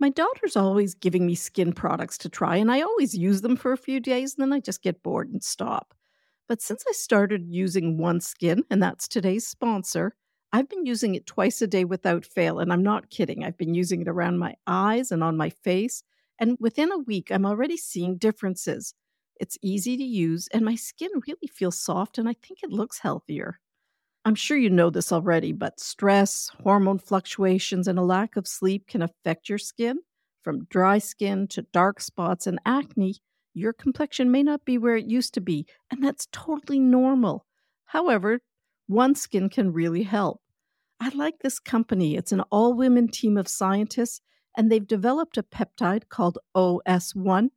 My daughter's always giving me skin products to try, and I always use them for a few days and then I just get bored and stop. But since I started using OneSkin, and that's today's sponsor, I've been using it twice a day without fail. And I'm not kidding. I've been using it around my eyes and on my face. And within a week, I'm already seeing differences. It's easy to use, and my skin really feels soft, and I think it looks healthier. I'm sure you know this already, but stress, hormone fluctuations, and a lack of sleep can affect your skin. From dry skin to dark spots and acne, your complexion may not be where it used to be, and that's totally normal. However, OneSkin can really help. I like this company. It's an all women team of scientists, and they've developed a peptide called OS1,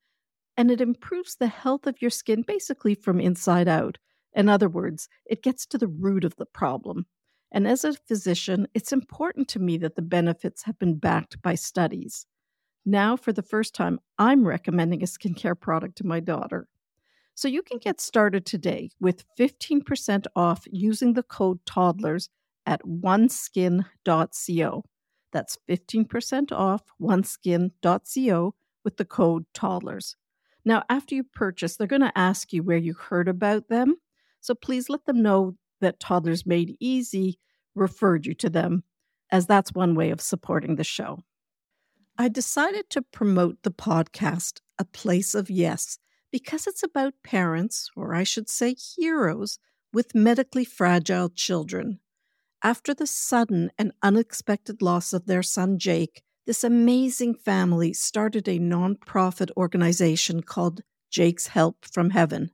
and it improves the health of your skin basically from inside out. In other words, it gets to the root of the problem. And as a physician, it's important to me that the benefits have been backed by studies. Now, for the first time, I'm recommending a skincare product to my daughter. So you can get started today with 15% off using the code toddlers at oneskin.co. That's 15% off oneskin.co with the code toddlers. Now, after you purchase, they're going to ask you where you heard about them. So please let them know that Toddlers Made Easy referred you to them, as that's one way of supporting the show. I decided to promote the podcast, A Place of Yes, because it's about parents, or I should say heroes, with medically fragile children. After the sudden and unexpected loss of their son Jake, this amazing family started a nonprofit organization called Jake's Help from Heaven.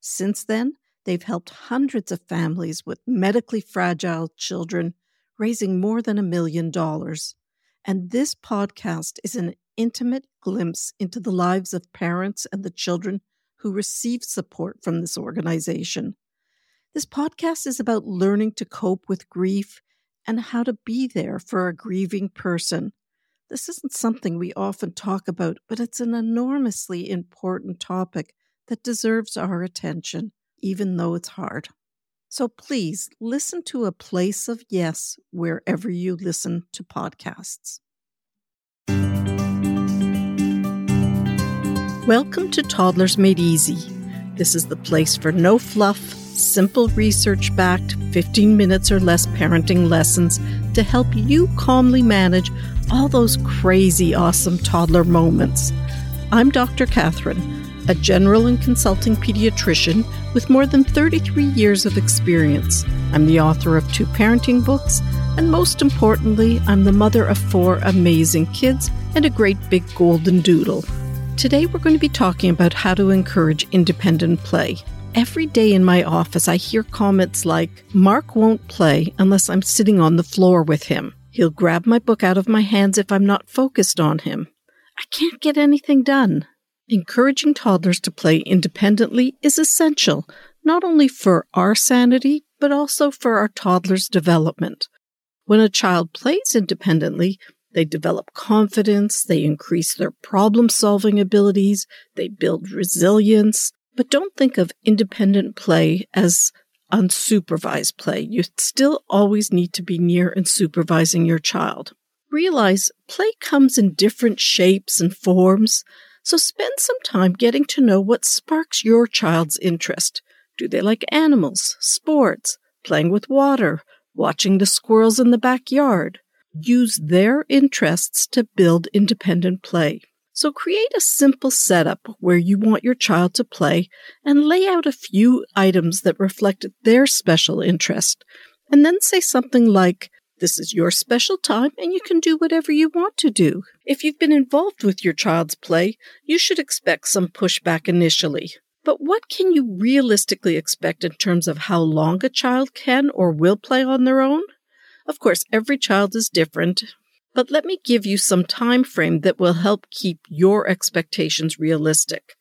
Since then, they've helped hundreds of families with medically fragile children, raising more than a million dollars. And this podcast is an intimate glimpse into the lives of parents and the children who receive support from this organization. This podcast is about learning to cope with grief and how to be there for a grieving person. This isn't something we often talk about, but it's an enormously important topic that deserves our attention, even though it's hard. So please listen to A Place of Yes wherever you listen to podcasts. Welcome to Toddlers Made Easy. This is the place for no fluff, simple research backed 15 minutes or less parenting lessons to help you calmly manage all those crazy, awesome toddler moments. I'm Dr. Catherine a general and consulting pediatrician with more than 33 years of experience. I'm the author of two parenting books, and most importantly, I'm the mother of four amazing kids and a great big golden doodle. Today, we're going to be talking about how to encourage independent play. Every day in my office, I hear comments like, Mark won't play unless I'm sitting on the floor with him. He'll grab my book out of my hands if I'm not focused on him. I can't get anything done. Encouraging toddlers to play independently is essential, not only for our sanity, but also for our toddler's development. When a child plays independently, they develop confidence, they increase their problem solving abilities, they build resilience. But don't think of independent play as unsupervised play. You still always need to be near and supervising your child. Realize play comes in different shapes and forms. So spend some time getting to know what sparks your child's interest. Do they like animals, sports, playing with water, watching the squirrels in the backyard? Use their interests to build independent play. So create a simple setup where you want your child to play and lay out a few items that reflect their special interest. And then say something like, this is your special time and you can do whatever you want to do. If you've been involved with your child's play, you should expect some pushback initially. But what can you realistically expect in terms of how long a child can or will play on their own? Of course, every child is different, but let me give you some time frame that will help keep your expectations realistic.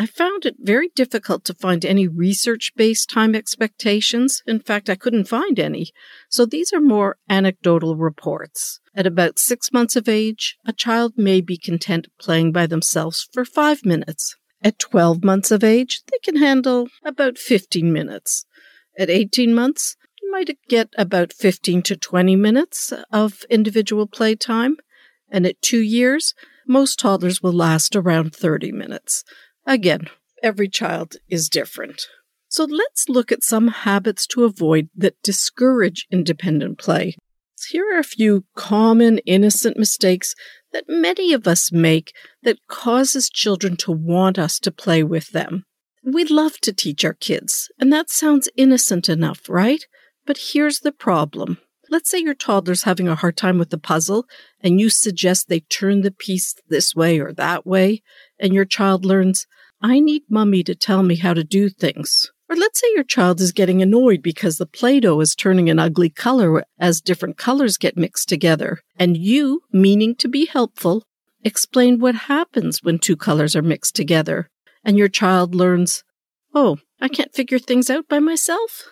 I found it very difficult to find any research based time expectations. In fact, I couldn't find any. So these are more anecdotal reports. At about six months of age, a child may be content playing by themselves for five minutes. At 12 months of age, they can handle about 15 minutes. At 18 months, you might get about 15 to 20 minutes of individual playtime. And at two years, most toddlers will last around 30 minutes. Again, every child is different. So let's look at some habits to avoid that discourage independent play. Here are a few common innocent mistakes that many of us make that causes children to want us to play with them. We love to teach our kids, and that sounds innocent enough, right? But here's the problem. Let's say your toddler's having a hard time with the puzzle and you suggest they turn the piece this way or that way, and your child learns, I need mummy to tell me how to do things. Or let's say your child is getting annoyed because the Play Doh is turning an ugly color as different colors get mixed together, and you, meaning to be helpful, explain what happens when two colors are mixed together, and your child learns, Oh, I can't figure things out by myself?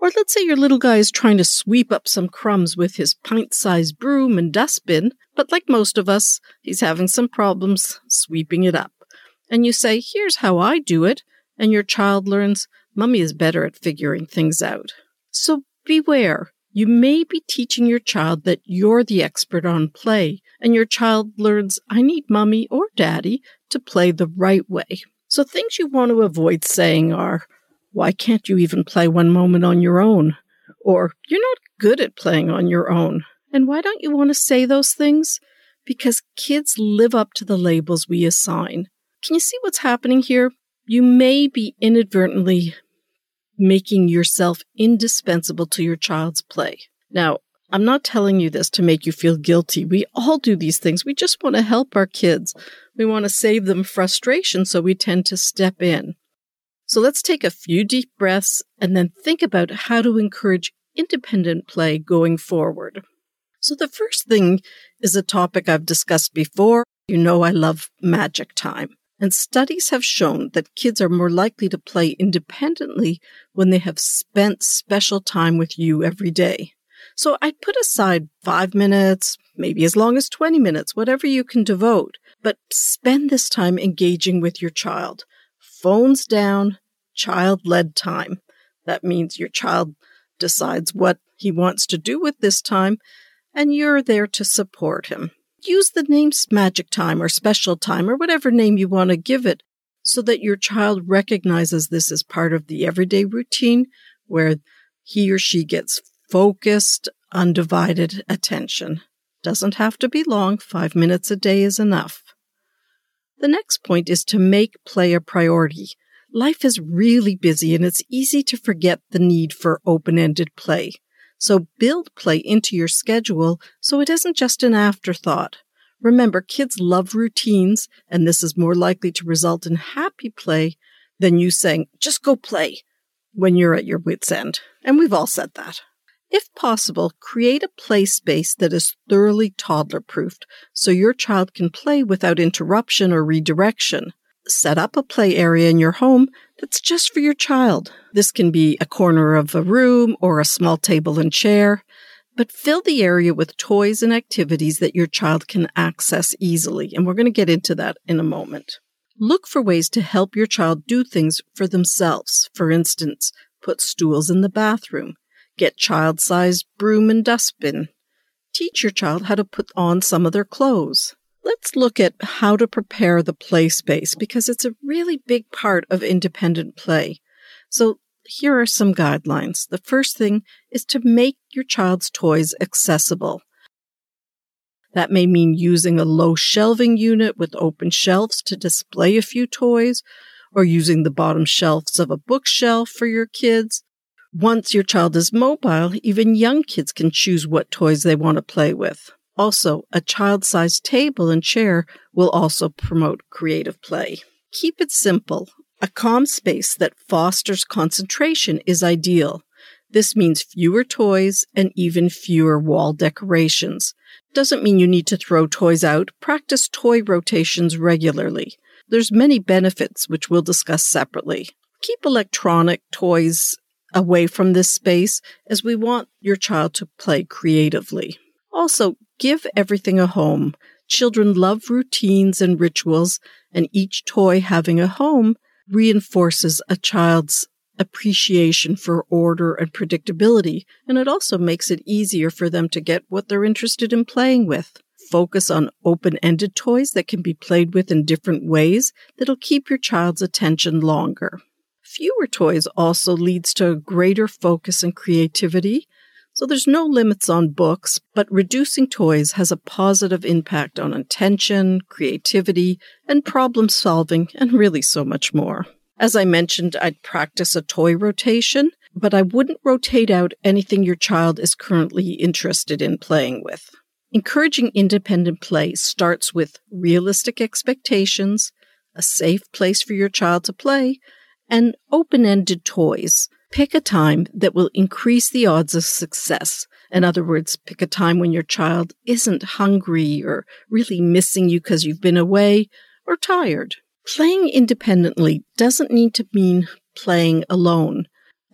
Or let's say your little guy is trying to sweep up some crumbs with his pint sized broom and dustbin, but like most of us, he's having some problems sweeping it up. And you say, Here's how I do it. And your child learns, Mummy is better at figuring things out. So beware. You may be teaching your child that you're the expert on play, and your child learns, I need mummy or daddy to play the right way. So things you want to avoid saying are, why can't you even play one moment on your own? Or, you're not good at playing on your own. And why don't you want to say those things? Because kids live up to the labels we assign. Can you see what's happening here? You may be inadvertently making yourself indispensable to your child's play. Now, I'm not telling you this to make you feel guilty. We all do these things. We just want to help our kids. We want to save them frustration, so we tend to step in. So let's take a few deep breaths and then think about how to encourage independent play going forward. So the first thing is a topic I've discussed before. You know, I love magic time. And studies have shown that kids are more likely to play independently when they have spent special time with you every day. So I'd put aside five minutes, maybe as long as 20 minutes, whatever you can devote, but spend this time engaging with your child phones down, child led time. That means your child decides what he wants to do with this time, and you're there to support him. Use the names magic time or special time or whatever name you want to give it so that your child recognizes this as part of the everyday routine where he or she gets focused, undivided attention. Doesn't have to be long, five minutes a day is enough. The next point is to make play a priority. Life is really busy and it's easy to forget the need for open-ended play. So build play into your schedule so it isn't just an afterthought. Remember, kids love routines and this is more likely to result in happy play than you saying, just go play when you're at your wit's end. And we've all said that. If possible, create a play space that is thoroughly toddler proofed so your child can play without interruption or redirection. Set up a play area in your home that's just for your child. This can be a corner of a room or a small table and chair, but fill the area with toys and activities that your child can access easily. And we're going to get into that in a moment. Look for ways to help your child do things for themselves. For instance, put stools in the bathroom, Get child sized broom and dustbin. Teach your child how to put on some of their clothes. Let's look at how to prepare the play space because it's a really big part of independent play. So here are some guidelines. The first thing is to make your child's toys accessible. That may mean using a low shelving unit with open shelves to display a few toys, or using the bottom shelves of a bookshelf for your kids, once your child is mobile, even young kids can choose what toys they want to play with. Also, a child sized table and chair will also promote creative play. Keep it simple. A calm space that fosters concentration is ideal. This means fewer toys and even fewer wall decorations. Doesn't mean you need to throw toys out. Practice toy rotations regularly. There's many benefits which we'll discuss separately. Keep electronic toys away from this space as we want your child to play creatively. Also, give everything a home. Children love routines and rituals, and each toy having a home reinforces a child's appreciation for order and predictability, and it also makes it easier for them to get what they're interested in playing with. focus on open ended toys that can be played with in different ways that'll keep your child's attention longer. Fewer toys also leads to greater focus and creativity. So there's no limits on books, but reducing toys has a positive impact on attention, creativity, and problem solving, and really so much more. As I mentioned, I'd practice a toy rotation, but I wouldn't rotate out anything your child is currently interested in playing with. Encouraging independent play starts with realistic expectations, a safe place for your child to play, and open ended toys. Pick a time that will increase the odds of success. In other words, pick a time when your child isn't hungry or really missing you because you've been away or tired. Playing independently doesn't need to mean playing alone.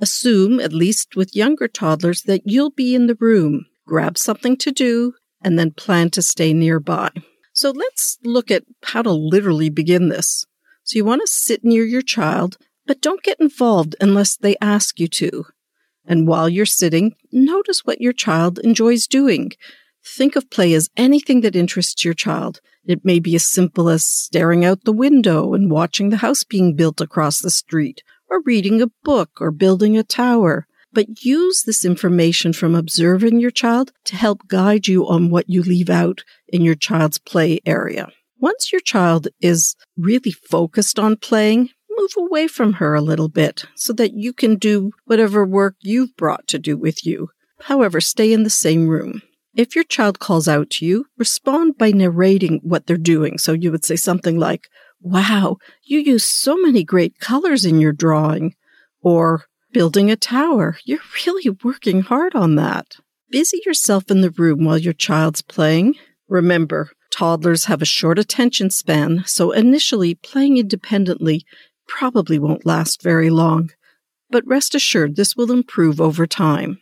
Assume, at least with younger toddlers, that you'll be in the room. Grab something to do, and then plan to stay nearby. So let's look at how to literally begin this. So you want to sit near your child, but don't get involved unless they ask you to. And while you're sitting, notice what your child enjoys doing. Think of play as anything that interests your child. It may be as simple as staring out the window and watching the house being built across the street, or reading a book or building a tower but use this information from observing your child to help guide you on what you leave out in your child's play area. Once your child is really focused on playing, move away from her a little bit so that you can do whatever work you've brought to do with you. However, stay in the same room. If your child calls out to you, respond by narrating what they're doing. So you would say something like, Wow, you use so many great colors in your drawing. Or, building a tower. You're really working hard on that. Busy yourself in the room while your child's playing. Remember, toddlers have a short attention span, so initially playing independently probably won't last very long. But rest assured, this will improve over time.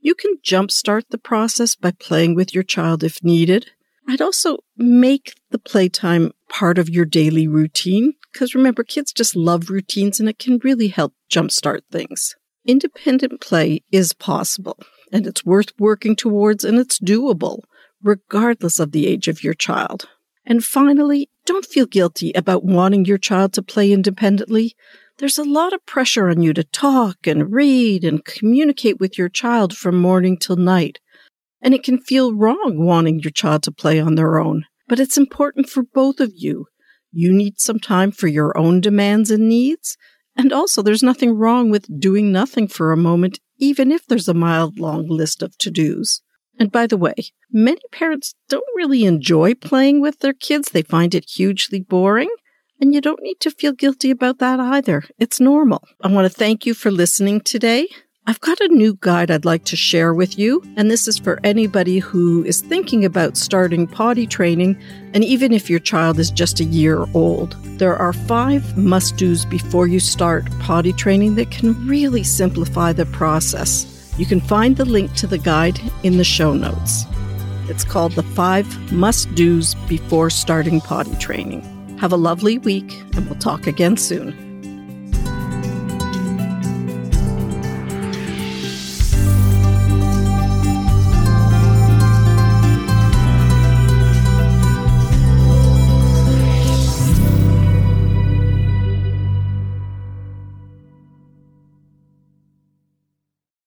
You can jumpstart the process by playing with your child if needed. I'd also make the playtime part of your daily routine because remember, kids just love routines and it can really help jumpstart things. Independent play is possible and it's worth working towards and it's doable, regardless of the age of your child. And finally, don't feel guilty about wanting your child to play independently. There's a lot of pressure on you to talk and read and communicate with your child from morning till night and it can feel wrong wanting your child to play on their own. But it's important for both of you. You need some time for your own demands and needs. And also, there's nothing wrong with doing nothing for a moment, even if there's a mild long list of to dos. And by the way, many parents don't really enjoy playing with their kids. They find it hugely boring. And you don't need to feel guilty about that either. It's normal. I want to thank you for listening today. I've got a new guide I'd like to share with you, and this is for anybody who is thinking about starting potty training, and even if your child is just a year old. There are five must do's before you start potty training that can really simplify the process. You can find the link to the guide in the show notes. It's called The Five Must Do's Before Starting Potty Training. Have a lovely week, and we'll talk again soon.